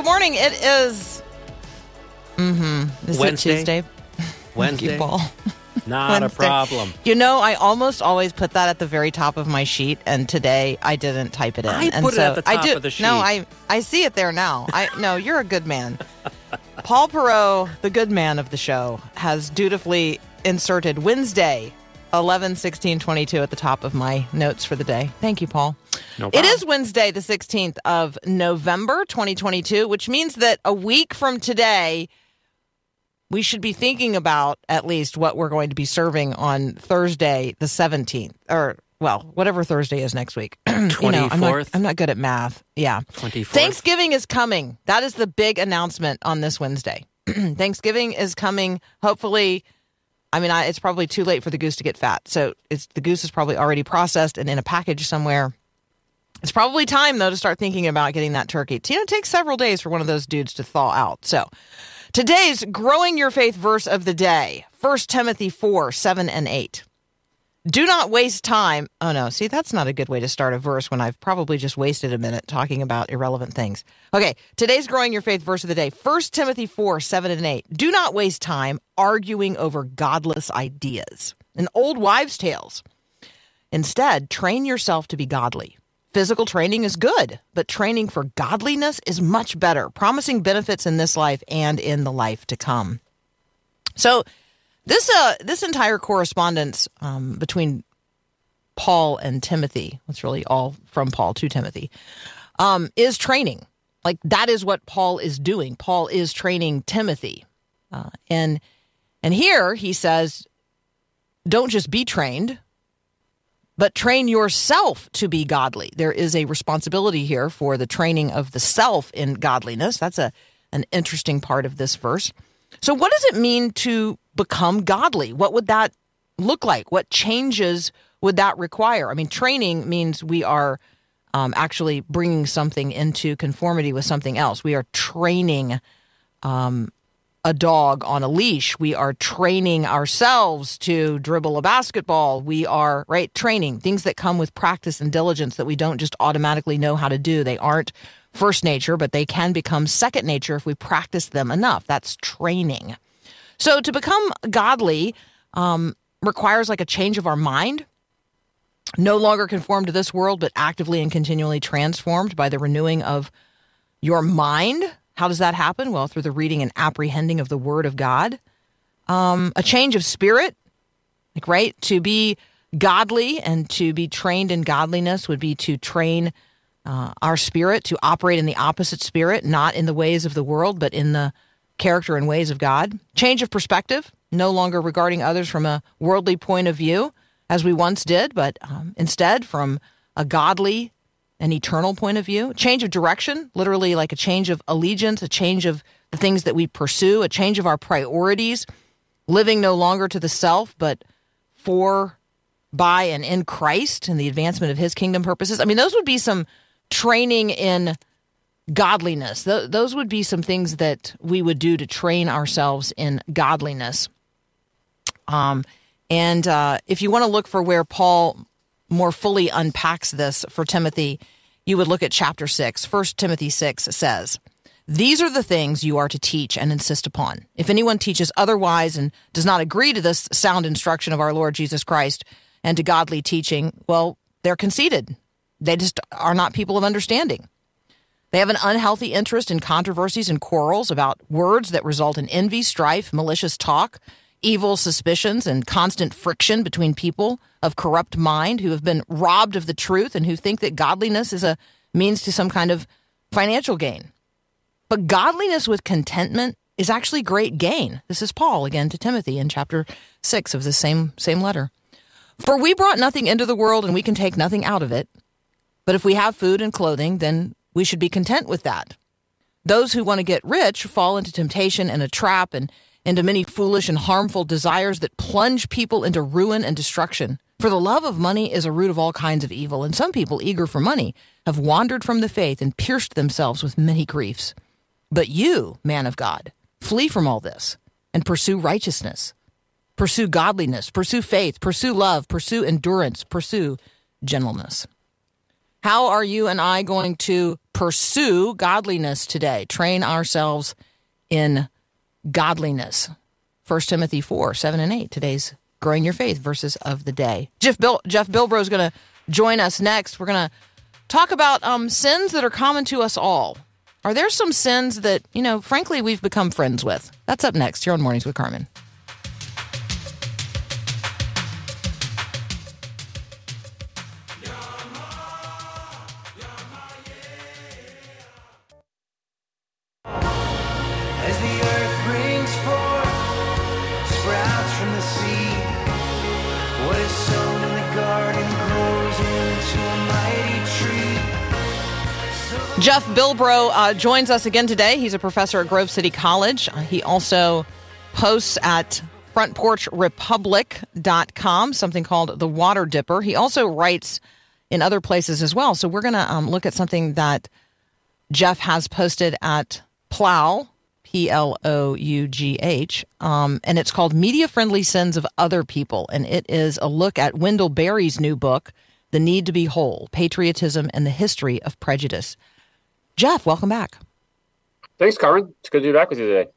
Good morning. It is. Mm-hmm. Is Wednesday? it Tuesday? Wednesday. Ball. Not Wednesday. a problem. You know, I almost always put that at the very top of my sheet, and today I didn't type it in. I and put it at the I top do, of the sheet. No, I I see it there now. I no, you're a good man. Paul Perot, the good man of the show, has dutifully inserted Wednesday, 11 16 22 at the top of my notes for the day. Thank you, Paul. No It is Wednesday, the 16th of November, 2022, which means that a week from today, we should be thinking about at least what we're going to be serving on Thursday, the 17th, or well, whatever Thursday is next week. You know, I'm not, 24th? I'm not good at math. Yeah. 24th. Thanksgiving is coming. That is the big announcement on this Wednesday. Thanksgiving is coming. Hopefully, I mean, I, it's probably too late for the goose to get fat. So it's the goose is probably already processed and in a package somewhere. It's probably time though to start thinking about getting that turkey. You know, it takes several days for one of those dudes to thaw out. So today's growing your faith verse of the day: 1 Timothy four seven and eight. Do not waste time. Oh no, see that's not a good way to start a verse when I've probably just wasted a minute talking about irrelevant things. Okay, today's growing your faith verse of the day: 1 Timothy four seven and eight. Do not waste time arguing over godless ideas and old wives' tales. Instead, train yourself to be godly. Physical training is good, but training for godliness is much better, promising benefits in this life and in the life to come. So, this uh, this entire correspondence um, between Paul and Timothy, it's really all from Paul to Timothy, um, is training. Like that is what Paul is doing. Paul is training Timothy, uh, and and here he says, don't just be trained, but train yourself to be godly. There is a responsibility here for the training of the self in godliness. That's a an interesting part of this verse. So what does it mean to become godly? What would that look like? What changes would that require? I mean, training means we are um, actually bringing something into conformity with something else. We are training um, a dog on a leash. We are training ourselves to dribble a basketball. We are, right, training things that come with practice and diligence that we don't just automatically know how to do. They aren't first nature, but they can become second nature if we practice them enough. That's training. So to become godly um, requires like a change of our mind, no longer conformed to this world, but actively and continually transformed by the renewing of your mind. How does that happen? Well, through the reading and apprehending of the Word of God. Um, a change of spirit, like, right? To be godly and to be trained in godliness would be to train uh, our spirit to operate in the opposite spirit, not in the ways of the world, but in the character and ways of God. Change of perspective, no longer regarding others from a worldly point of view as we once did, but um, instead from a godly and eternal point of view. Change of direction, literally like a change of allegiance, a change of the things that we pursue, a change of our priorities, living no longer to the self, but for, by, and in Christ and the advancement of his kingdom purposes. I mean, those would be some training in godliness. Th- those would be some things that we would do to train ourselves in godliness. Um, and uh, if you want to look for where Paul more fully unpacks this for Timothy, you would look at chapter 6. 1 Timothy 6 says, These are the things you are to teach and insist upon. If anyone teaches otherwise and does not agree to this sound instruction of our Lord Jesus Christ and to godly teaching, well, they're conceited. They just are not people of understanding. They have an unhealthy interest in controversies and quarrels about words that result in envy, strife, malicious talk, evil suspicions, and constant friction between people of corrupt mind who have been robbed of the truth and who think that godliness is a means to some kind of financial gain. But godliness with contentment is actually great gain. This is Paul again to Timothy in chapter 6 of the same same letter. For we brought nothing into the world and we can take nothing out of it. But if we have food and clothing, then we should be content with that. Those who want to get rich fall into temptation and a trap and into many foolish and harmful desires that plunge people into ruin and destruction. For the love of money is a root of all kinds of evil, and some people, eager for money, have wandered from the faith and pierced themselves with many griefs. But you, man of God, flee from all this and pursue righteousness. Pursue godliness, pursue faith, pursue love, pursue endurance, pursue gentleness. How are you and I going to pursue godliness today? Train ourselves in godliness. 1 Timothy 4, 7 and 8, today's growing your faith verses of the day. Jeff Bill Jeff Bilbro is going to join us next. We're going to talk about um, sins that are common to us all. Are there some sins that, you know, frankly, we've become friends with? That's up next here on Mornings with Carmen. Jeff Bilbro uh, joins us again today. He's a professor at Grove City College. He also posts at frontporchrepublic.com, something called The Water Dipper. He also writes in other places as well. So we're going to um, look at something that Jeff has posted at Plough, P L O U G H, um, and it's called Media Friendly Sins of Other People. And it is a look at Wendell Berry's new book, The Need to Be Whole Patriotism and the History of Prejudice. Jeff, welcome back. Thanks, Carmen. It's good to be back with you today.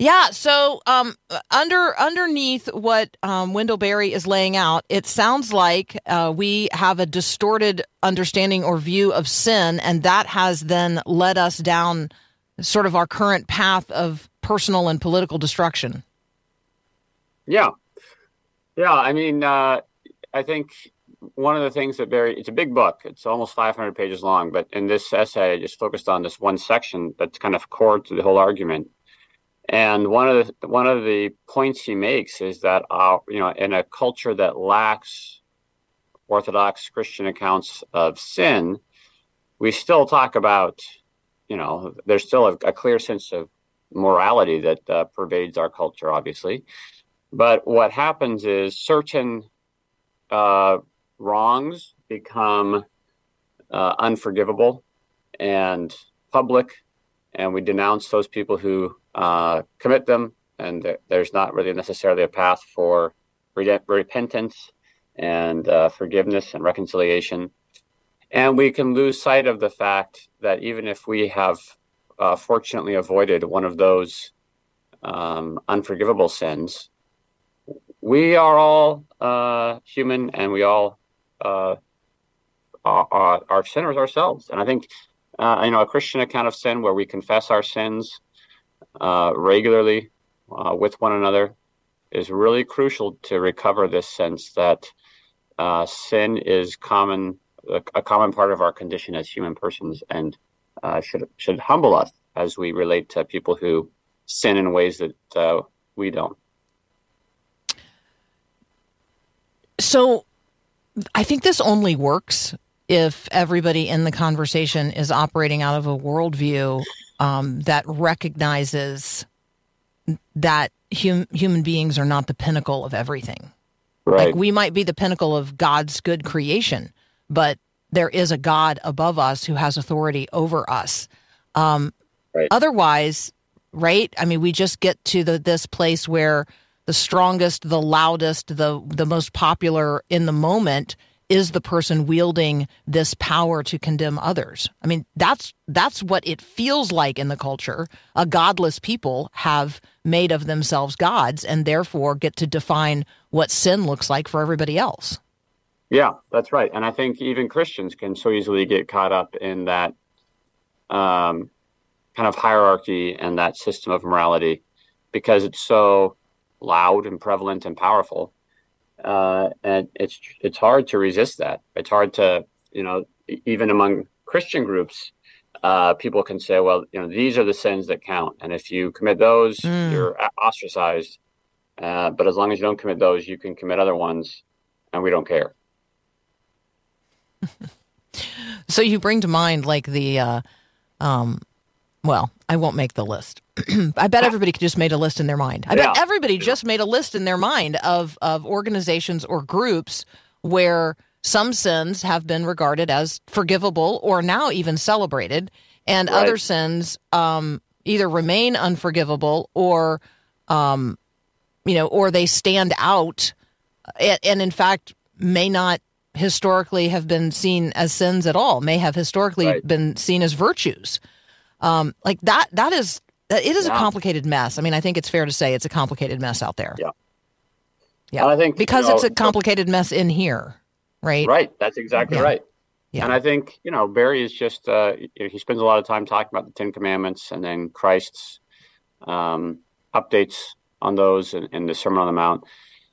Yeah, so um, under underneath what um, Wendell Berry is laying out, it sounds like uh, we have a distorted understanding or view of sin, and that has then led us down sort of our current path of personal and political destruction. Yeah. Yeah. I mean, uh, I think one of the things that Berry, it's a big book. It's almost 500 pages long, but in this essay, I just focused on this one section that's kind of core to the whole argument. And one of the one of the points he makes is that uh, you know in a culture that lacks Orthodox Christian accounts of sin, we still talk about you know there's still a, a clear sense of morality that uh, pervades our culture, obviously. But what happens is certain uh, wrongs become uh, unforgivable and public, and we denounce those people who uh, commit them, and th- there's not really necessarily a path for re- repentance and uh, forgiveness and reconciliation. And we can lose sight of the fact that even if we have uh, fortunately avoided one of those um, unforgivable sins, we are all uh, human and we all uh, sinners ourselves. And I think, uh, you know, a Christian account of sin where we confess our sins uh, regularly uh, with one another is really crucial to recover this sense that uh, sin is common, a, a common part of our condition as human persons, and uh, should should humble us as we relate to people who sin in ways that uh, we don't. So I think this only works if everybody in the conversation is operating out of a worldview um, that recognizes that hum- human beings are not the pinnacle of everything. Right. Like we might be the pinnacle of God's good creation, but there is a God above us who has authority over us. Um, Right. Otherwise, right? I mean, we just get to the this place where the strongest, the loudest, the the most popular in the moment is the person wielding this power to condemn others. I mean, that's that's what it feels like in the culture. A godless people have made of themselves gods and therefore get to define what sin looks like for everybody else. Yeah, that's right. And I think even Christians can so easily get caught up in that um, kind of hierarchy and that system of morality because it's so loud and prevalent and powerful. Uh, and it's it's hard to resist that. It's hard to you know even among Christian groups uh, people can say, well, you know, these are the sins that count, and if you commit those, Mm. you're ostracized. Uh, but as long as you don't commit those, you can commit other ones, and we don't care. So you bring to mind like the, uh, um, well, I won't make the list. I bet everybody just made a list in their mind. I bet Yeah. everybody just made a list in their mind of of organizations or groups where some sins have been regarded as forgivable or now even celebrated, and Right. other sins um, either remain unforgivable or, um, you know, or they stand out, and, and in fact may not historically have been seen as sins at all. May have historically Right. been seen as virtues. Um, like that. That is. It is a complicated mess. I mean, I think it's fair to say it's a complicated mess out there. Yeah. Yeah. And I think, you because know, it's a complicated mess in here, right? Right. That's exactly Yeah. right. Yeah. And I think, you know, Berry is just, uh, you know, he spends a lot of time talking about the Ten Commandments and then Christ's um, updates on those in, in the Sermon on the Mount.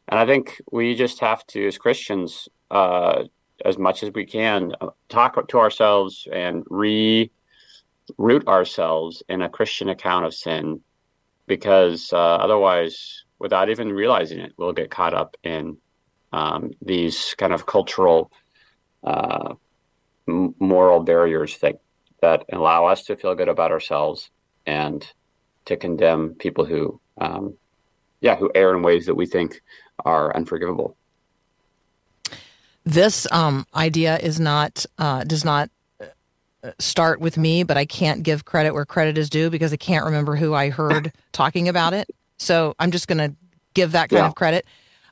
And I think we just have to, as Christians, uh, as much as we can, uh, talk to ourselves and re root ourselves in a Christian account of sin, because uh, otherwise, without even realizing it, we'll get caught up in um, these kind of cultural uh, moral barriers that that allow us to feel good about ourselves and to condemn people who, um, yeah, who err in ways that we think are unforgivable. This um, idea is not uh, does not start with me, but I can't give credit where credit is due because I can't remember who I heard talking about it. So I'm just going to give that kind Yeah. of credit.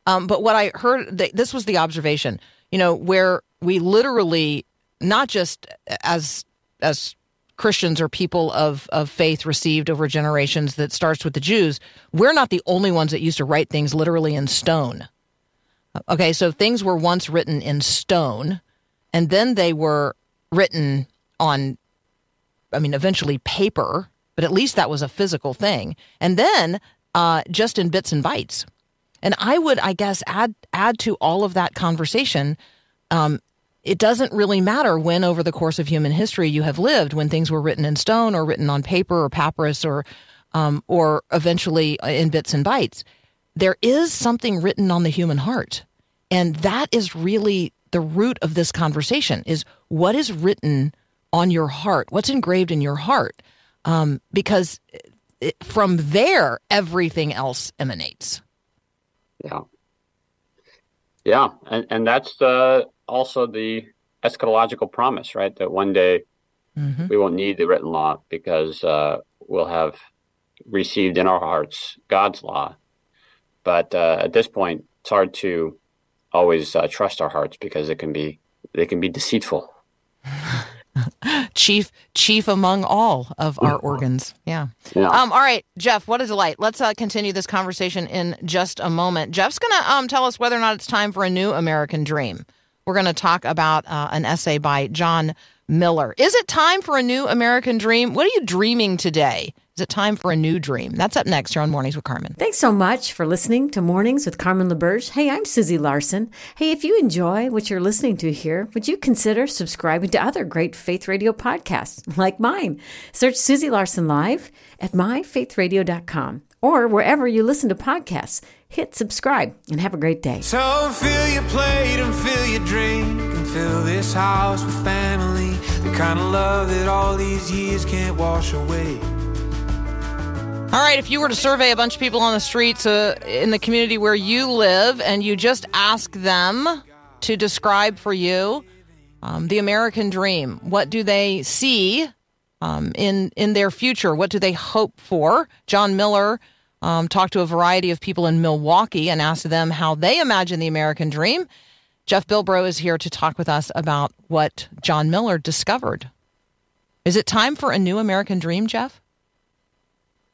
Um, but what I heard, th- this was the observation. You know, where we literally not just as as Christians or people of of faith received over generations that starts with the Jews, we're not the only ones that used to write things literally in stone. Okay, so things were once written in stone, and then they were written on, I mean, eventually paper, but at least that was a physical thing. And then uh, just in bits and bytes. And I would, I guess, add add to all of that conversation. Um, it doesn't really matter when, over the course of human history, you have lived when things were written in stone or written on paper or papyrus or, um, or eventually in bits and bytes there is something written on the human heart. And that is really the root of this conversation is what is written on your heart? What's engraved in your heart? Um, because it, from there, everything else emanates. Yeah. Yeah. And, and that's the, also the eschatological promise, right? That one day Mhm. we won't need the written law because uh, we'll have received in our hearts God's law. But uh, at this point, it's hard to always uh, trust our hearts because it can be they can be deceitful. Chief, chief among all of our organs. Yeah. Yeah. Um, all right, Jeff, what a light? Let's uh, continue this conversation in just a moment. Jeff's going to um, tell us whether or not it's time for a new American dream. We're going to talk about uh, an essay by John Miller. Is it time for a new American dream? What are you dreaming today? Is it time for a new dream? That's up next here on Mornings with Carmen. Thanks so much for listening to Mornings with Carmen LaBerge. Hey, I'm Susie Larson. Hey, if you enjoy what you're listening to here, would you consider subscribing to other great faith radio podcasts like mine? Search Susie Larson Live at myfaithradio.com or wherever you listen to podcasts. Hit subscribe and have a great day. So fill your plate and fill your drink and fill this house with family. The kind of love that all these years can't wash away. All right, if you were to survey a bunch of people on the streets uh, in the community where you live and you just ask them to describe for you um, the American dream, what do they see um, in in their future? What do they hope for? John Miller um, talked to a variety of people in Milwaukee and asked them how they imagine the American dream. Jeff Bilbro is here to talk with us about what John Miller discovered. Is it time for a new American dream, Jeff?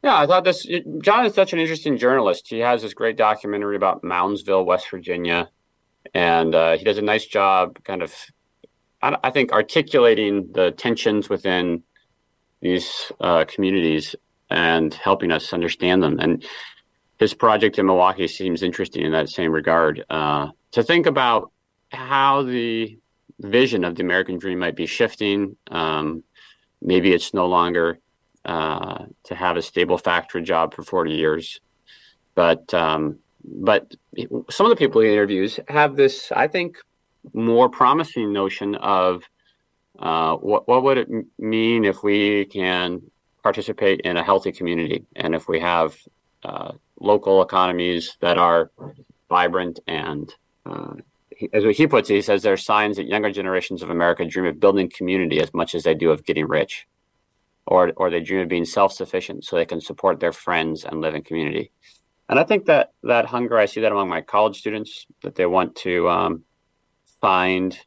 Yeah, I thought this. John is such an interesting journalist. He has this great documentary about Moundsville, West Virginia, and uh, he does a nice job, kind of, I, I think, articulating the tensions within these uh, communities and helping us understand them. And his project in Milwaukee seems interesting in that same regard. Uh, to think about how the vision of the American dream might be shifting. Um, maybe it's no longer uh, to have a stable factory job for 40 years. But um, but some of the people he interviews have this, I think, more promising notion of uh, what what would it mean if we can participate in a healthy community and if we have uh, local economies that are vibrant and uh, he, as he puts it, he says there are signs that younger generations of America dream of building community as much as they do of getting rich, or or they dream of being self sufficient so they can support their friends and live in community. And I think that that hunger, I see that among my college students, that they want to um, find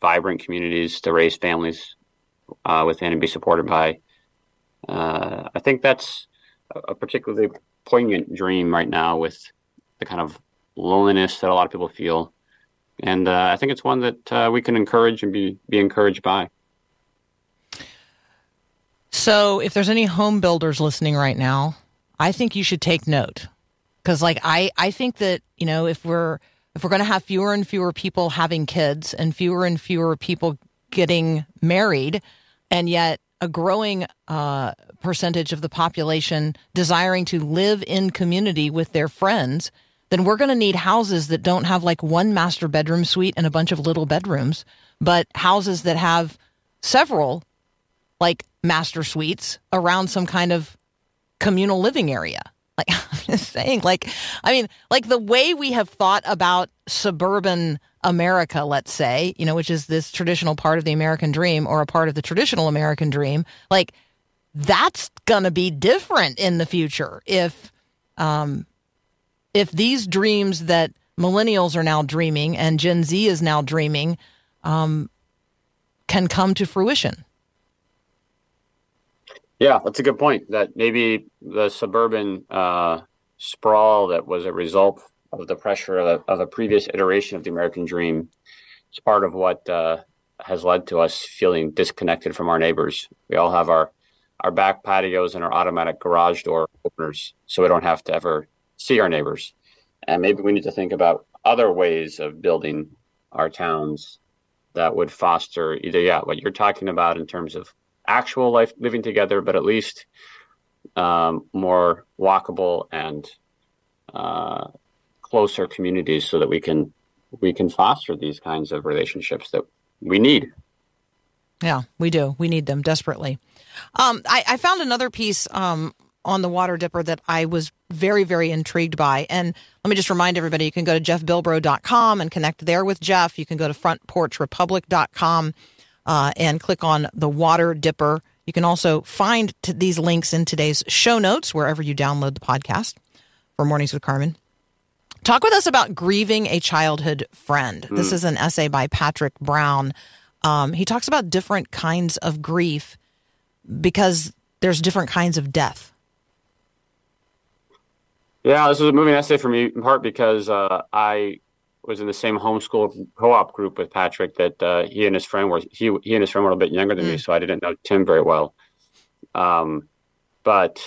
vibrant communities to raise families uh, within and be supported by. Uh, I think that's a particularly poignant dream right now with the kind of loneliness that a lot of people feel. And uh, I think it's one that uh, we can encourage and be, be encouraged by. So, if there's any home builders listening right now, I think you should take note. Because, like, I I think that you know if we're if we're going to have fewer and fewer people having kids and fewer and fewer people getting married, and yet a growing uh, percentage of the population desiring to live in community with their friends, then we're going to need houses that don't have like one master bedroom suite and a bunch of little bedrooms, but houses that have several like master suites around some kind of communal living area. Like I'm just saying, like I mean, like the way we have thought about suburban America, let's say, you know, which is this traditional part of the American dream or a part of the traditional American dream, like that's gonna be different in the future if um if these dreams that millennials are now dreaming and Gen Z is now dreaming um, can come to fruition. Yeah, that's a good point. That maybe the suburban uh, sprawl that was a result of the pressure of a, of a previous iteration of the American dream is part of what uh, has led to us feeling disconnected from our neighbors. We all have our our back patios and our automatic garage door openers, so we don't have to ever see our neighbors. And maybe we need to think about other ways of building our towns that would foster either, yeah, what you're talking about in terms of actual life living together, but at least um, more walkable and uh, closer communities so that we can we can foster these kinds of relationships that we need. Yeah, we do. We need them desperately. Um, I, I, found another piece um, on the water dipper that I was very, very intrigued by. And let me just remind everybody you can go to jeffbilbro.com and connect there with Jeff. You can go to frontporchrepublic.com uh, and click on the water dipper. You can also find t- these links in today's show notes wherever you download the podcast for Mornings with Carmen. Talk with us about grieving a childhood friend. Mm. This is an essay by Patrick Brown. Um, he talks about different kinds of grief because there's different kinds of death. Yeah, this was a moving essay for me in part because uh, I was in the same homeschool co-op group with Patrick that uh, he and his friend were he he and his friend were a bit younger than mm. me, so I didn't know Tim very well. Um, but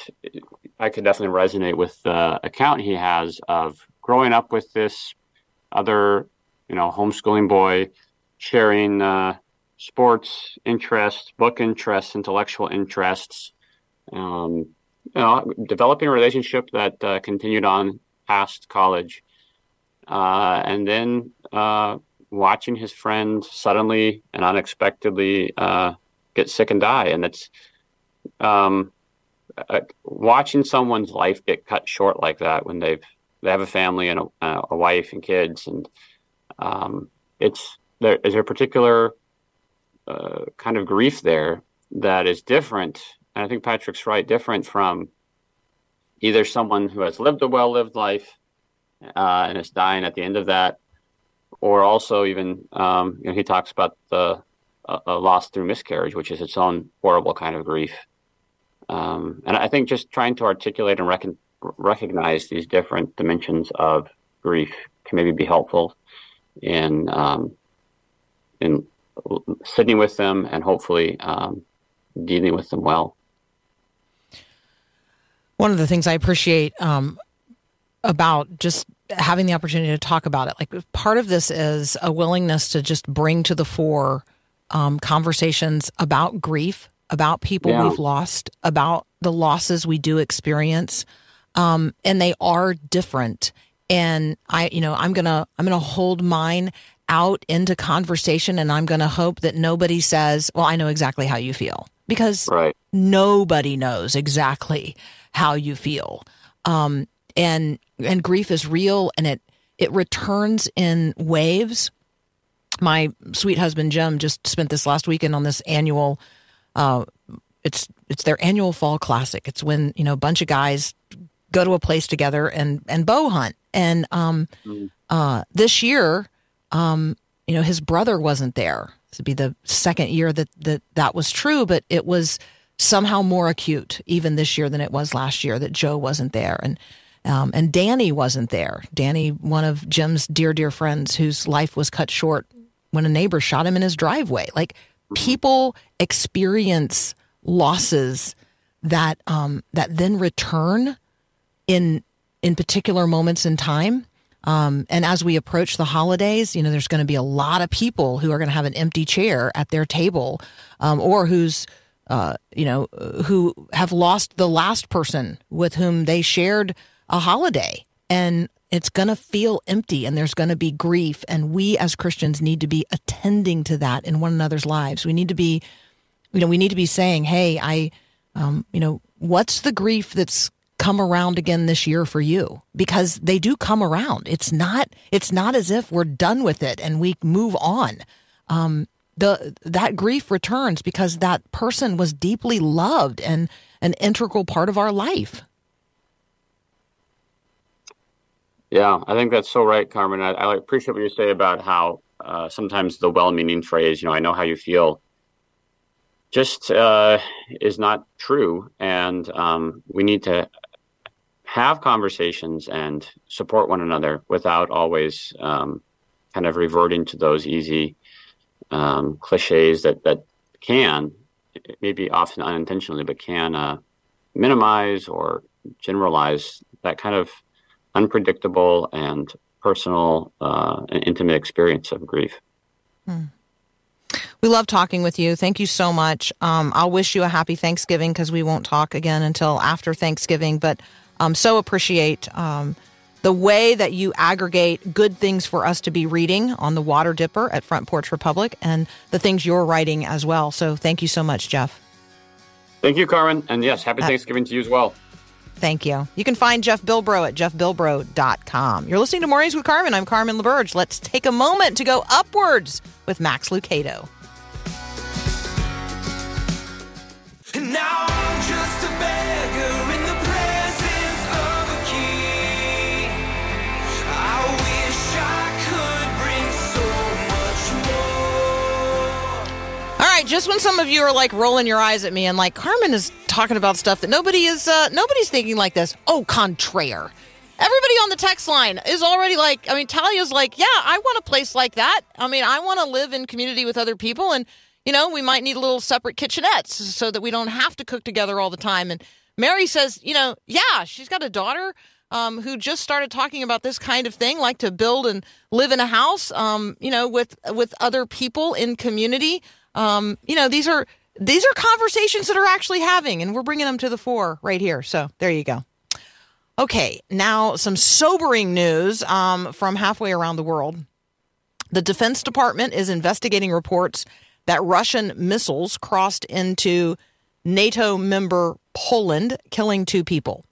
I could definitely resonate with the account he has of growing up with this other, you know, homeschooling boy, sharing uh, sports interests, book interests, intellectual interests. Um, you know, developing a relationship that uh, continued on past college, uh, and then uh, watching his friend suddenly and unexpectedly uh, get sick and die, and it's um, uh, watching someone's life get cut short like that when they've they have a family and a, a wife and kids, and um, it's there is a particular uh, kind of grief there that is different? And I think Patrick's right, different from either someone who has lived a well lived life uh, and is dying at the end of that, or also even um, you know, he talks about the a loss through miscarriage, which is its own horrible kind of grief. Um, and I think just trying to articulate and rec- recognize these different dimensions of grief can maybe be helpful in um, in sitting with them and hopefully um, dealing with them well one of the things I appreciate um, about just having the opportunity to talk about it, like part of this is a willingness to just bring to the fore um, conversations about grief, about people Yeah. we've lost, about the losses we do experience, um, and they are different. And I, you know, I'm gonna I'm gonna hold mine out into conversation, and I'm gonna hope that nobody says, "Well, I know exactly how you feel," because Right. nobody knows exactly how you feel um, and and grief is real and it it returns in waves. My sweet husband jim just spent this last weekend on this annual uh, it's it's their annual fall classic. It's when you know a bunch of guys go to a place together and and bow hunt. And um uh this year um you know his brother wasn't there. This would be the second year that that that was true but it was somehow more acute even this year than it was last year that joe wasn't there. And um, and danny wasn't there. Danny one of jim's dear dear friends whose life was cut short when a neighbor shot him in his driveway. Like people experience losses that um, that then return in in particular moments in time. Um, and as we approach the holidays, you know, there's going to be a lot of people who are going to have an empty chair at their table, um, or who's, uh, you know, who have lost the last person with whom they shared a holiday, and it's going to feel empty, and there's going to be grief. And we as Christians need to be attending to that in one another's lives. We need to be, you know, we need to be saying, "Hey, I, um, you know, what's the grief that's come around again this year for you because they do come around it's not it's not as if we're done with it and we move on um the that grief returns because that person was deeply loved and an integral part of our life Yeah, I think that's so right, Carmen. I, I appreciate what you say about how uh, sometimes the well-meaning phrase, you know, I know how you feel, just uh, is not true. And um, we need to have conversations and support one another without always um, kind of reverting to those easy um, cliches that, that can, maybe often unintentionally, but can uh, minimize or generalize that kind of unpredictable and personal uh, and intimate experience of grief. we love talking with you thank you so much um, i'll wish you a happy thanksgiving because we won't talk again until after thanksgiving but um, so appreciate um, the way that you aggregate good things for us to be reading on the water dipper at front porch republic and the things you're writing as well so thank you so much jeff Thank you, Carmen. And yes, happy Thanksgiving to you as well. Thank you. You can find Jeff Bilbro at jeffbilbro.com. You're listening to Mornings with Carmen. I'm Carmen LaBerge. Let's take a moment to go upwards with Max Lucado. And now I'm just a beggar in the presence of a king. I wish I could bring so much more. All right, just when some of you are like rolling your eyes at me and like Carmen is talking about stuff that nobody is uh nobody's thinking like this. Oh, contraire. Everybody on the text line is already like, I mean, Talia's like, yeah, I want a place like that. I mean, I want to live in community with other people and you know, we might need a little separate kitchenettes so that we don't have to cook together all the time. And Mary says, you know, yeah, she's got a daughter um, who just started talking about this kind of thing, like to build and live in a house, um, you know, with with other people in community. Um, you know, these are these are conversations that are actually having, and we're bringing them to the fore right here. So there you go. Okay, now some sobering news um, from halfway around the world. The Defense Department is investigating reports that Russian missiles crossed into NATO member Poland, killing two people.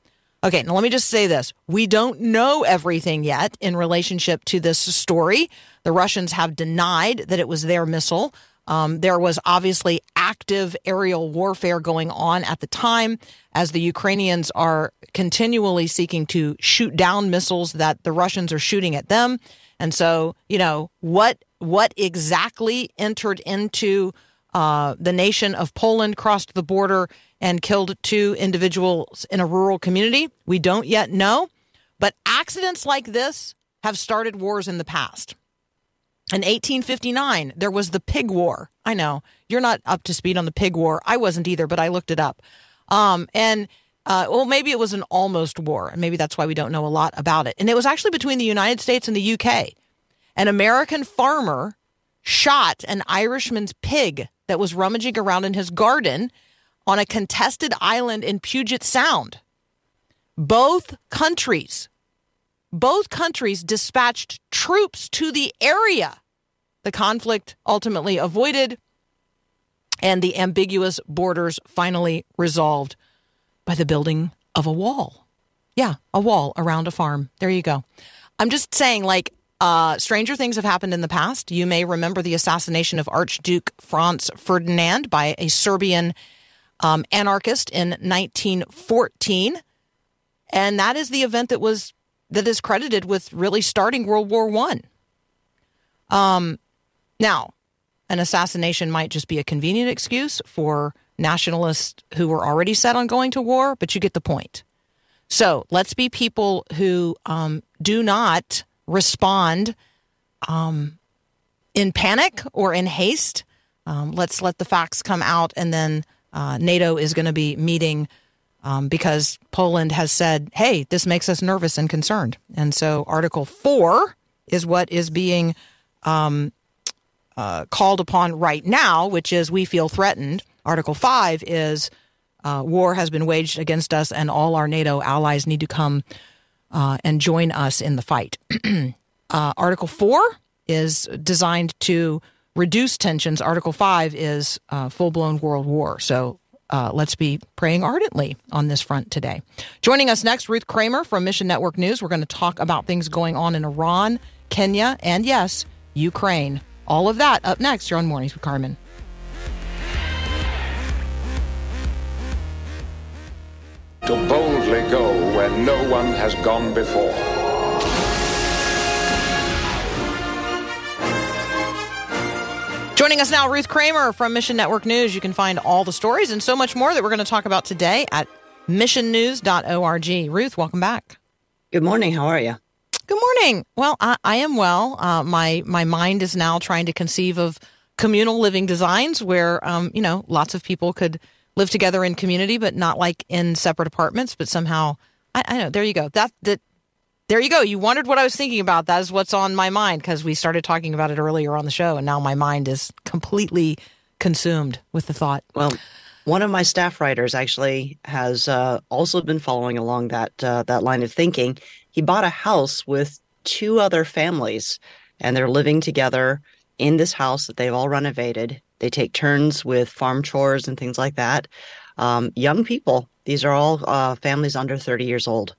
Okay, now let me just say this. We don't know everything yet in relationship to this story. The Russians have denied that it was their missile. Um, there was obviously active aerial warfare going on at the time as the Ukrainians are continually seeking to shoot down missiles that the Russians are shooting at them. And so, you know, what what exactly entered into uh, the nation of Poland, crossed the border, and killed two individuals in a rural community? We don't yet know. But accidents like this have started wars in the past. In 1859, there was the Pig War. I know you're not up to speed on the Pig War. I wasn't either, but I looked it up. Um, and uh, well, maybe it was an almost war, and maybe that's why we don't know a lot about it. And it was actually between the United States and the UK. An American farmer shot an Irishman's pig that was rummaging around in his garden on a contested island in Puget Sound. Both countries, both countries dispatched troops to the area. The conflict ultimately avoided and the ambiguous borders finally resolved by the building of a wall. Yeah, a wall around a farm. There you go. I'm just saying, like, uh, stranger things have happened in the past. You may remember the assassination of Archduke Franz Ferdinand by a Serbian um, anarchist in 1914, and that is the event that was that is credited with really starting World War One. Um, now, an assassination might just be a convenient excuse for nationalists who were already set on going to war, but you get the point. So let's be people who um, do not respond um, in panic or in haste. Um, let's let the facts come out, and then uh, NATO is going to be meeting um, because Poland has said, hey, this makes us nervous and concerned. And so Article 4 is what is being um, uh, called upon right now, which is we feel threatened. Article 5 is uh, war has been waged against us, and all our NATO allies need to come uh, and join us in the fight. uh, Article 4 is designed to reduce tensions. Article 5 is uh, full blown world war. So uh, let's be praying ardently on this front today. Joining us next, Ruth Kramer from Mission Network News. We're going to talk about things going on in Iran, Kenya, and yes, Ukraine. All of that up next here on Mornings with Carmen. to boldly go where no one has gone before. Joining us now, Ruth Kramer from Mission Network News. You can find all the stories and so much more that we're going to talk about today at missionnews.org. Ruth, welcome back. Good morning. How are you? Good morning. Well, I, I am well. Uh, my my mind is now trying to conceive of communal living designs where, um, you know, lots of people could live together in community, but not like in separate apartments, but somehow, I, I know. There you go. That that there you go. You wondered what I was thinking about. That is what's on my mind because we started talking about it earlier on the show, and now my mind is completely consumed with the thought. Well, one of my staff writers actually has uh, also been following along that uh, that line of thinking. He bought a house with two other families, and they're living together in this house that they've all renovated. They take turns with farm chores and things like that. Um, young people. These are all uh, families under thirty years old.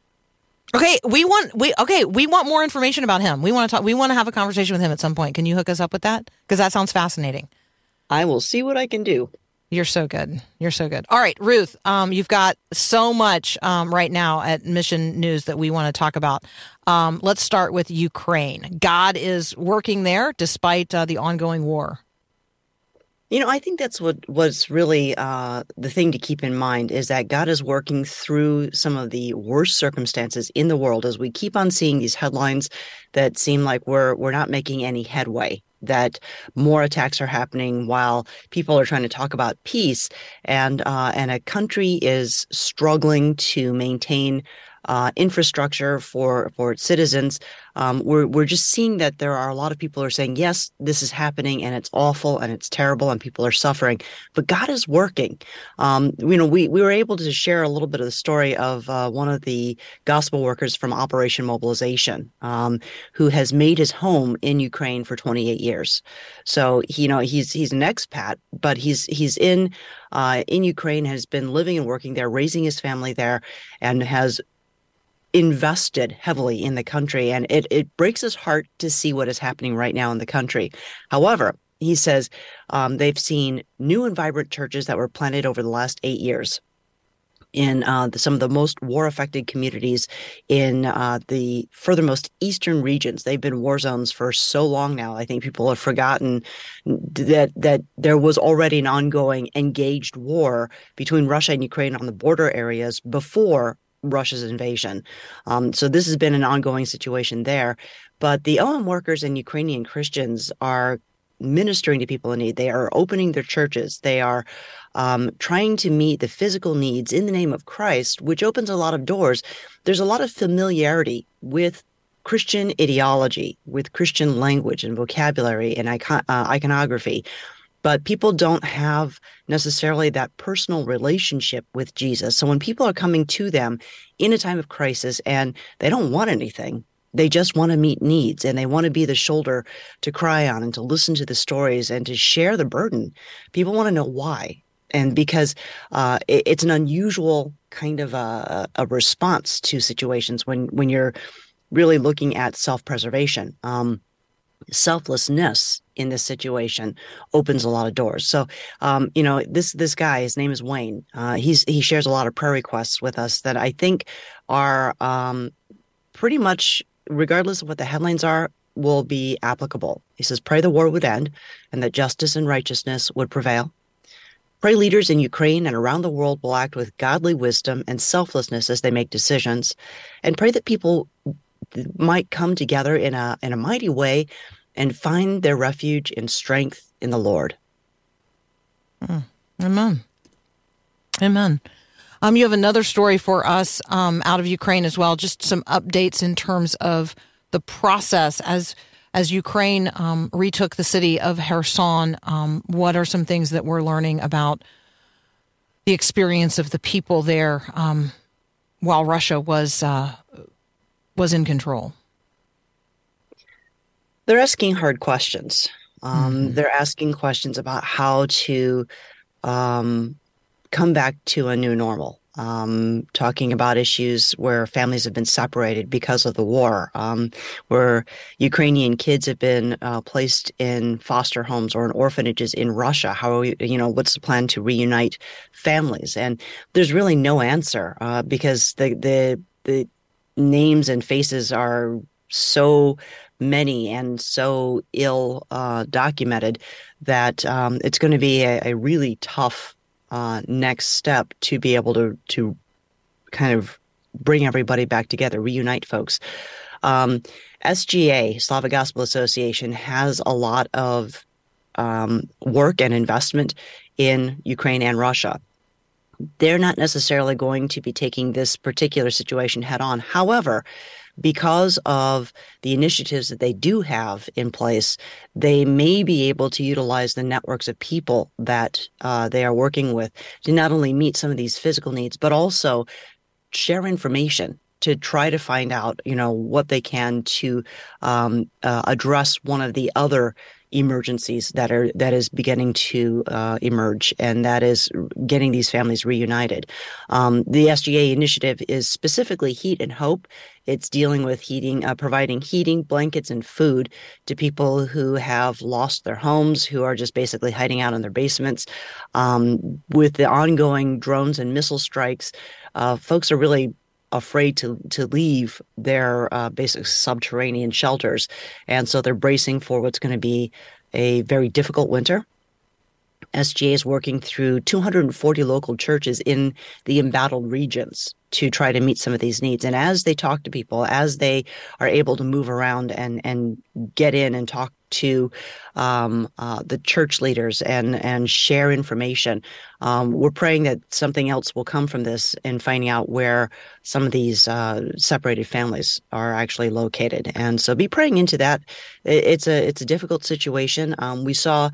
Okay, we want we okay, we want more information about him. We want to talk we want to have a conversation with him at some point. Can you hook us up with that? Because that sounds fascinating. I will see what I can do. You're so good. You're so good. All right, Ruth, um, you've got so much um, right now at Mission News that we want to talk about. Um, let's start with Ukraine. God is working there despite uh, the ongoing war. You know, I think that's what was really uh, the thing to keep in mind is that God is working through some of the worst circumstances in the world as we keep on seeing these headlines that seem like we're we're not making any headway that more attacks are happening while people are trying to talk about peace. And uh, and a country is struggling to maintain uh, infrastructure for for its citizens. Um, we're we're just seeing that there are a lot of people who are saying yes, this is happening and it's awful and it's terrible and people are suffering, but God is working. Um, you know, we we were able to share a little bit of the story of uh, one of the gospel workers from Operation Mobilization, um, who has made his home in Ukraine for 28 years. So you know he's he's an expat, but he's he's in uh, in Ukraine, has been living and working there, raising his family there, and has invested heavily in the country. And it, it breaks his heart to see what is happening right now in the country. However, he says um, they've seen new and vibrant churches that were planted over the last eight years in uh, the, some of the most war affected communities in uh, the furthermost eastern regions. They've been war zones for so long now. I think people have forgotten that that there was already an ongoing engaged war between Russia and Ukraine on the border areas before Russia's invasion. Um, so this has been an ongoing situation there. But the OM workers and Ukrainian Christians are ministering to people in need. They are opening their churches. They are um, trying to meet the physical needs in the name of Christ, which opens a lot of doors. There's a lot of familiarity with Christian ideology, with Christian language and vocabulary and icon- uh, iconography. But people don't have necessarily that personal relationship with Jesus. So when people are coming to them in a time of crisis and they don't want anything, they just want to meet needs and they want to be the shoulder to cry on and to listen to the stories and to share the burden. People want to know why. And because uh, it, it's an unusual kind of a, a, response to situations when, when you're really looking at self preservation. Um, selflessness in this situation opens a lot of doors. So, um, you know, this this guy, his name is Wayne. Uh, he's he shares a lot of prayer requests with us that I think are um, pretty much, regardless of what the headlines are, will be applicable. He says, "Pray the war would end, and that justice and righteousness would prevail." Pray leaders in Ukraine and around the world will act with godly wisdom and selflessness as they make decisions, and pray that people might come together in a in a mighty way and find their refuge and strength in the Lord. Mm. Amen. Amen. Um, you have another story for us um, out of Ukraine as well. Just some updates in terms of the process as as Ukraine um, retook the city of Kherson. Um, what are some things that we're learning about the experience of the people there um, while Russia was uh, was in control? They're asking hard questions. Um, mm-hmm. They're asking questions about how to um, come back to a new normal. Um, talking about issues where families have been separated because of the war, um, where Ukrainian kids have been uh, placed in foster homes or in orphanages in Russia. How are we, you know, what's the plan to reunite families? And there's really no answer uh, because the the the names and faces are so many and so ill uh, documented that um, it's going to be a, a really tough uh, next step to be able to to kind of bring everybody back together, reunite folks. Um, SGA, Slavic Gospel Association, has a lot of um, work and investment in Ukraine and Russia they're not necessarily going to be taking this particular situation head on. However, because of the initiatives that they do have in place, they may be able to utilize the networks of people that uh, they are working with to not only meet some of these physical needs, but also share information to try to find out, you know, what they can to um, uh, address one of the other emergencies that are that is beginning to uh, emerge, and that is getting these families reunited. Um, the SGA initiative is specifically Heat and Hope. It's dealing with heating, uh, providing heating, blankets, and food to people who have lost their homes, who are just basically hiding out in their basements. Um, with the ongoing drones and missile strikes, uh, folks are really afraid to to leave their uh, basic subterranean shelters, and so they're bracing for what's going to be a very difficult winter. SGA is working through 240 local churches in the embattled regions to try to meet some of these needs. And as they talk to people, as they are able to move around and and get in and talk to um, uh, the church leaders and and share information, um, we're praying that something else will come from this and finding out where some of these uh, separated families are actually located. And so be praying into that. It's a it's a difficult situation. Um, we saw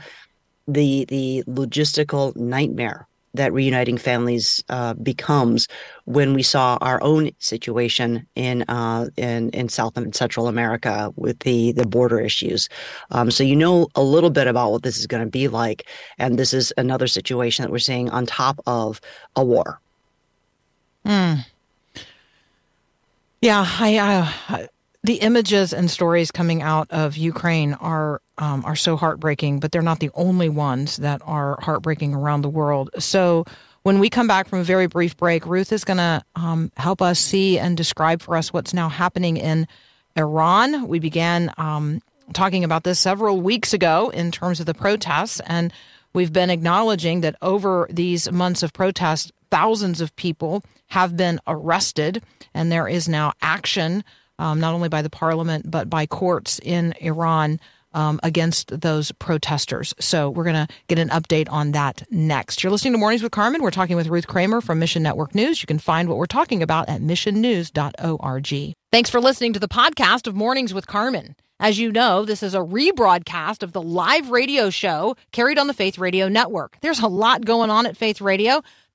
the the logistical nightmare that reuniting families uh, becomes when we saw our own situation in uh, in in South and Central America with the the border issues. Um, so you know a little bit about what this is going to be like, and this is another situation that we're seeing on top of a war. Hmm. Yeah, I, I the images and stories coming out of Ukraine are um, are so heartbreaking, but they're not the only ones that are heartbreaking around the world. So when we come back from a very brief break, Ruth is going to um, help us see and describe for us what's now happening in Iran. We began um, talking about this several weeks ago in terms of the protests, and we've been acknowledging that over these months of protests, thousands of people have been arrested, and there is now action um, not only by the parliament but by courts in Iran um, against those protesters. So we're going to get an update on that next. You're listening to Mornings with Carmen. We're talking with Ruth Kramer from Mission Network News. You can find what we're talking about at missionnews.org. Thanks for listening to the podcast of Mornings with Carmen. As you know, this is a rebroadcast of the live radio show carried on the Faith Radio Network. There's a lot going on at Faith Radio,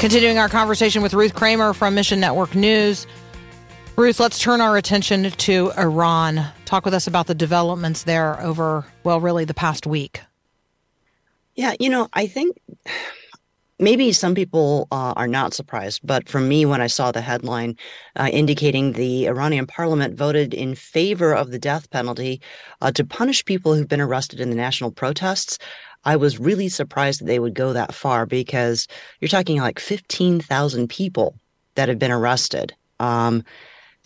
Continuing our conversation with Ruth Kramer from Mission Network News. Ruth, let's turn our attention to Iran. Talk with us about the developments there over, well, really the past week. Yeah, you know, I think maybe some people uh, are not surprised, but for me, when I saw the headline uh, indicating the Iranian parliament voted in favor of the death penalty uh, to punish people who've been arrested in the national protests, I was really surprised that they would go that far because you're talking like 15,000 people that have been arrested. Um,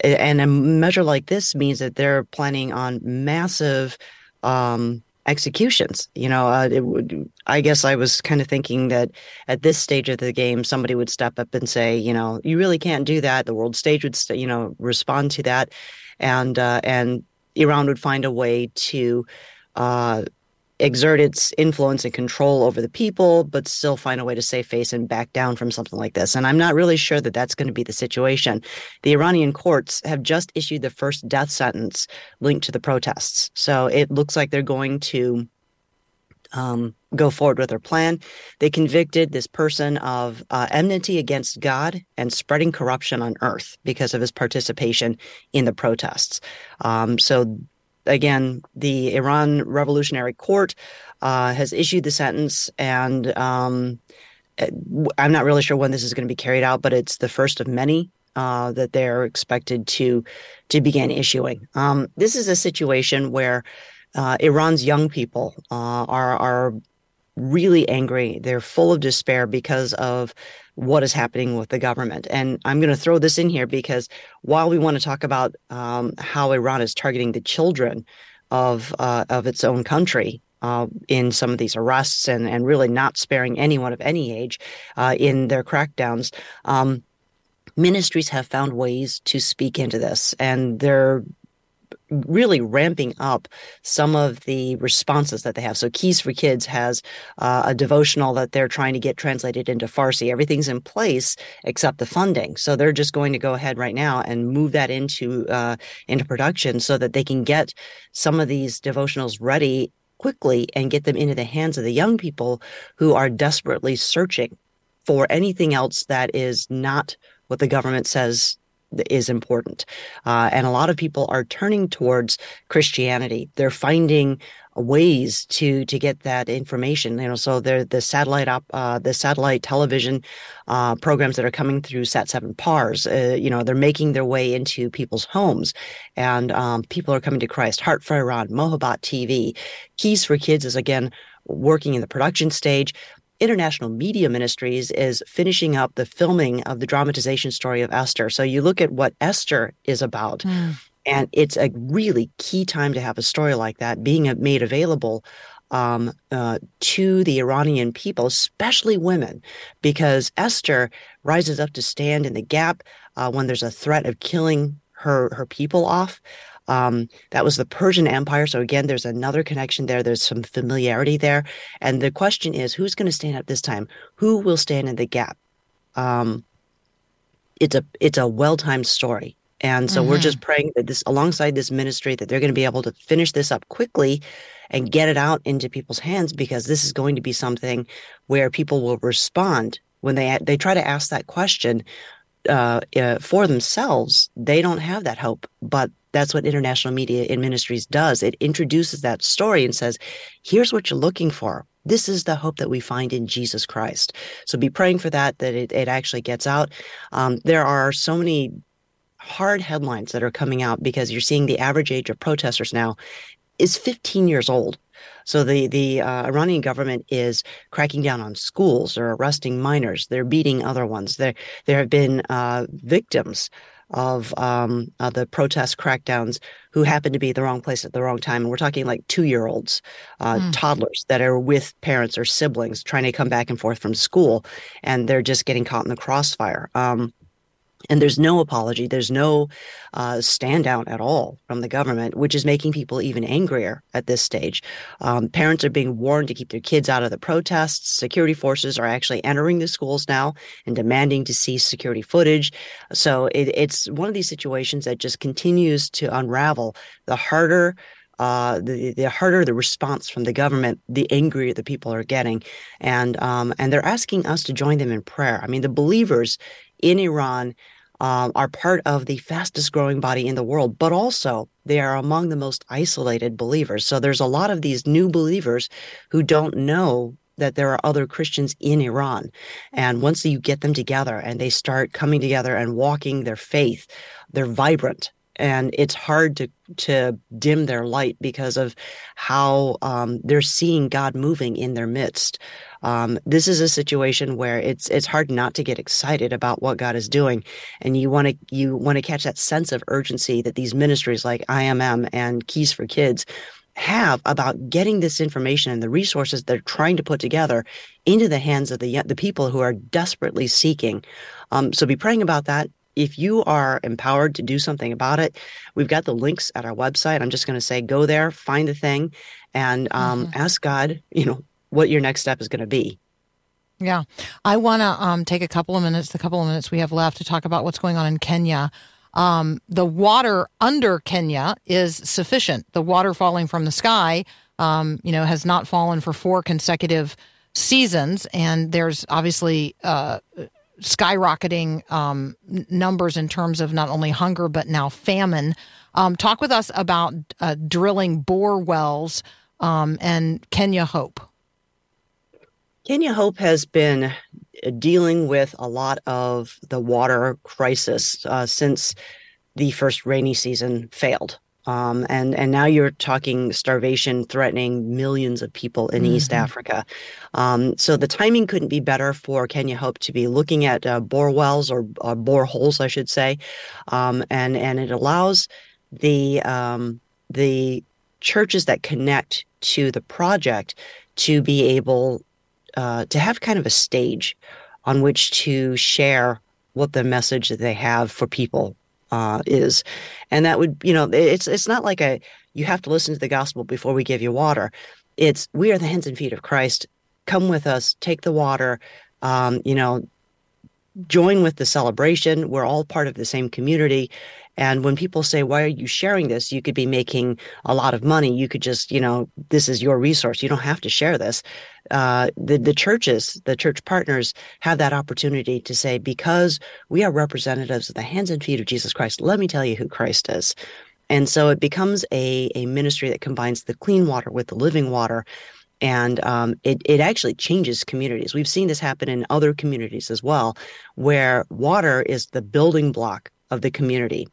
and a measure like this means that they're planning on massive um, executions. You know, uh, would. I guess I was kind of thinking that at this stage of the game, somebody would step up and say, you know, you really can't do that. The world stage would, you know, respond to that, and uh, and Iran would find a way to. Uh, exert its influence and control over the people, but still find a way to save face and back down from something like this. And I'm not really sure that that's going to be the situation. The Iranian courts have just issued the first death sentence linked to the protests. So it looks like they're going to um, go forward with their plan. They convicted this person of uh, enmity against God and spreading corruption on earth because of his participation in the protests. Um, so again, the Iran Revolutionary Court uh, has issued the sentence, and um, I'm not really sure when this is going to be carried out, but it's the first of many uh, that they're expected to to begin issuing. Um, this is a situation where uh, Iran's young people uh, are are really angry. They're full of despair because of what is happening with the government. And I'm going to throw this in here because while we want to talk about um, how Iran is targeting the children of uh, of its own country. Uh, in some of these arrests and, and really not sparing anyone of any age uh, in their crackdowns, um, ministries have found ways to speak into this. And they're really ramping up some of the responses that they have. So Keys for Kids has uh, a devotional that they're trying to get translated into Farsi. Everything's in place except the funding. So they're just going to go ahead right now and move that into uh, into production so that they can get some of these devotionals ready quickly and get them into the hands of the young people who are desperately searching for anything else that is not what the government says is important. Uh, and a lot of people are turning towards Christianity. They're finding ways to to get that information you know so the satellite up uh, the satellite television uh, programs that are coming through sat 7 pars uh, you know they're making their way into people's homes and um, people are coming to christ heart for iran mohabbat tv keys for kids is again working in the production stage International Media Ministries is finishing up the filming of the dramatization story of Esther. So you look at what Esther is about, mm. and it's a really key time to have a story like that being made available um, uh, to the Iranian people, especially women, because Esther rises up to stand in the gap uh, when there's a threat of killing her her people off. Um, that was the Persian Empire. So again, there's another connection there. There's some familiarity there. And the question is, who's going to stand up this time? Who will stand in the gap? Um, it's a it's a well timed story. And so mm-hmm. we're just praying that this alongside this ministry that they're going to be able to finish this up quickly and get it out into people's hands because this is going to be something where people will respond when they they try to ask that question uh, uh, for themselves. They don't have that hope, but That's what international media in ministries does. It introduces that story and says, here's what you're looking for. This is the hope that we find in Jesus Christ. So be praying for that, that it, it actually gets out. Um, there are so many hard headlines that are coming out because you're seeing the average age of protesters now is 15 years old. So the the uh, Iranian government is cracking down on schools. They're arresting minors. They're beating other ones. There there have been uh, victims of um, uh, the protest crackdowns who happen to be at the wrong place at the wrong time. And we're talking like two year olds, uh, mm. toddlers that are with parents or siblings trying to come back and forth from school, and they're just getting caught in the crossfire. Um, and there's no apology, there's no uh, stand at all from the government, which is making people even angrier at this stage. Um, parents are being warned to keep their kids out of the protests. Security forces are actually entering the schools now and demanding to see security footage. So it, it's one of these situations that just continues to unravel. The harder uh, the the harder the response from the government, the angrier the people are getting, and um, and they're asking us to join them in prayer. I mean, the believers in Iran um, are part of the fastest growing body in the world, but also they are among the most isolated believers. So there's a lot of these new believers who don't know that there are other Christians in Iran. And once you get them together and they start coming together and walking their faith, they're vibrant and it's hard to to dim their light because of how um, they're seeing God moving in their midst. Um, this is a situation where it's it's hard not to get excited about what God is doing, and you want to you want to catch that sense of urgency that these ministries like IMM and Keys for Kids have about getting this information and the resources they're trying to put together into the hands of the the people who are desperately seeking. Um, so be praying about that if you are empowered to do something about it, we've got the links at our website. I'm just going to say go there, find the thing, and um, mm-hmm. ask God, you know, what your next step is going to be. Yeah. I want to um, take a couple of minutes, the couple of minutes we have left, to talk about what's going on in Kenya. Um, the water under Kenya is sufficient. The water falling from the sky, um, you know, has not fallen for four consecutive seasons, and there's obviously uh, skyrocketing um, numbers in terms of not only hunger but now famine. Um, talk with us about uh, drilling bore wells um, and Kenya Hope. Kenya Hope has been dealing with a lot of the water crisis uh, since the first rainy season failed. Um, and and now you're talking starvation threatening millions of people in mm-hmm. East Africa. Um, so the timing couldn't be better for Kenya Hope to be looking at uh, bore wells or uh, bore holes, I should say, um, and and it allows the um, the churches that connect to the project to be able uh, to have kind of a stage on which to share what the message that they have for people uh, is, and that would you know it's it's not like a you have to listen to the gospel before we give you water. It's we are the hands and feet of Christ. Come with us, take the water. Um, you know, join with the celebration. We're all part of the same community. And when people say, why are you sharing this? You could be making a lot of money. You could just, you know, this is your resource. You don't have to share this. Uh, the, the churches, the church partners have that opportunity to say, because we are representatives of the hands and feet of Jesus Christ, let me tell you who Christ is. And so it becomes a, a ministry that combines the clean water with the living water and um, it, it actually changes communities. We've seen this happen in other communities as well, where water is the building block of the community.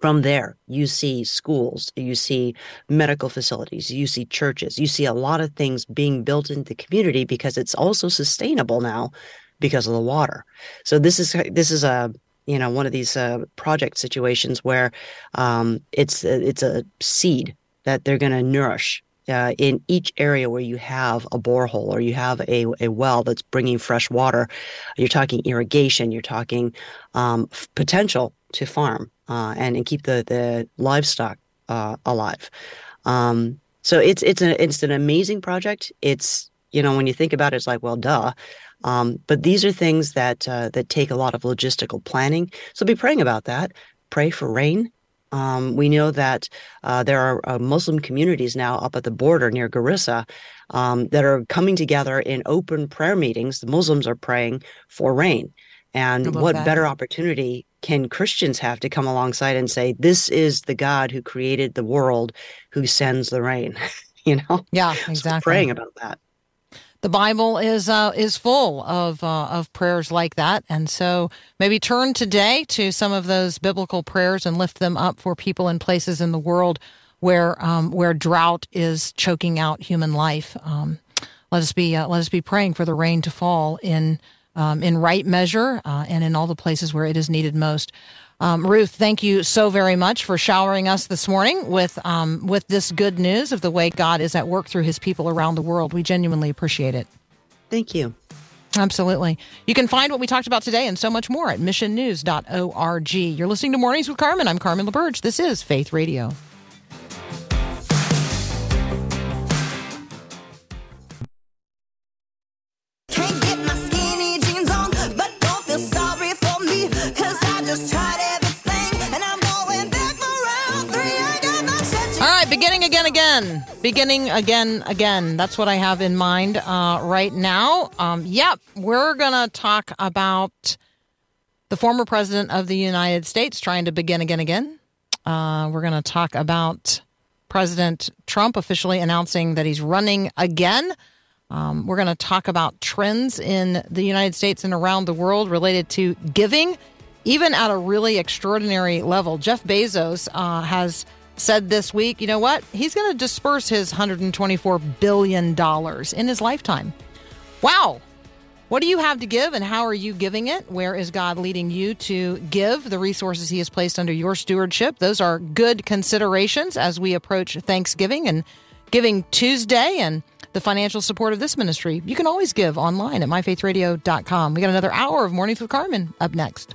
From there, you see schools, you see medical facilities, you see churches, you see a lot of things being built into the community because it's also sustainable now because of the water. So this is this is a you know one of these uh, project situations where um, it's it's a seed that they're going to nourish uh, in each area where you have a borehole or you have a, a well that's bringing fresh water, you're talking irrigation, you're talking um, potential to farm uh, and, and keep the, the livestock uh, alive. Um, so it's it's an it's an amazing project. It's you know when you think about it, it's like well, duh. Um, but these are things that uh, that take a lot of logistical planning. So be praying about that. Pray for rain. Um, we know that uh, there are uh, Muslim communities now up at the border near Garissa um, that are coming together in open prayer meetings. The Muslims are praying for rain. And what that. better opportunity can Christians have to come alongside and say, This is the God who created the world who sends the rain? you know? Yeah, So exactly. praying about that. the Bible is uh, is full of uh, of prayers like that, and so maybe turn today to some of those biblical prayers and lift them up for people in places in the world where um, where drought is choking out human life. Um, let us be uh, let us be praying for the rain to fall in um, in right measure uh, and in all the places where it is needed most. Um, Ruth, thank you so very much for showering us this morning with um, with this good news of the way God is at work through His people around the world. We genuinely appreciate it. Thank you. Absolutely. You can find what we talked about today and so much more at missionnews.org. You're listening to Mornings with Carmen. I'm Carmen LaBerge. This is Faith Radio. Beginning again, again. That's what I have in mind uh, right now. Um, yep, we're going to talk about the former president of the United States trying to begin again, again. Uh, we're going to talk about President Trump officially announcing that he's running again. Um, we're going to talk about trends in the United States and around the world related to giving, even at a really extraordinary level. Jeff Bezos uh, has said this week, you know what? He's going to disperse his $124 billion in his lifetime. Wow. What do you have to give and how are you giving it? Where is God leading you to give the resources He has placed under your stewardship? Those are good considerations as we approach Thanksgiving and Giving Tuesday and the financial support of this ministry. You can always give online at myfaithradio.com. We got another hour of Mornings with Carmen up next.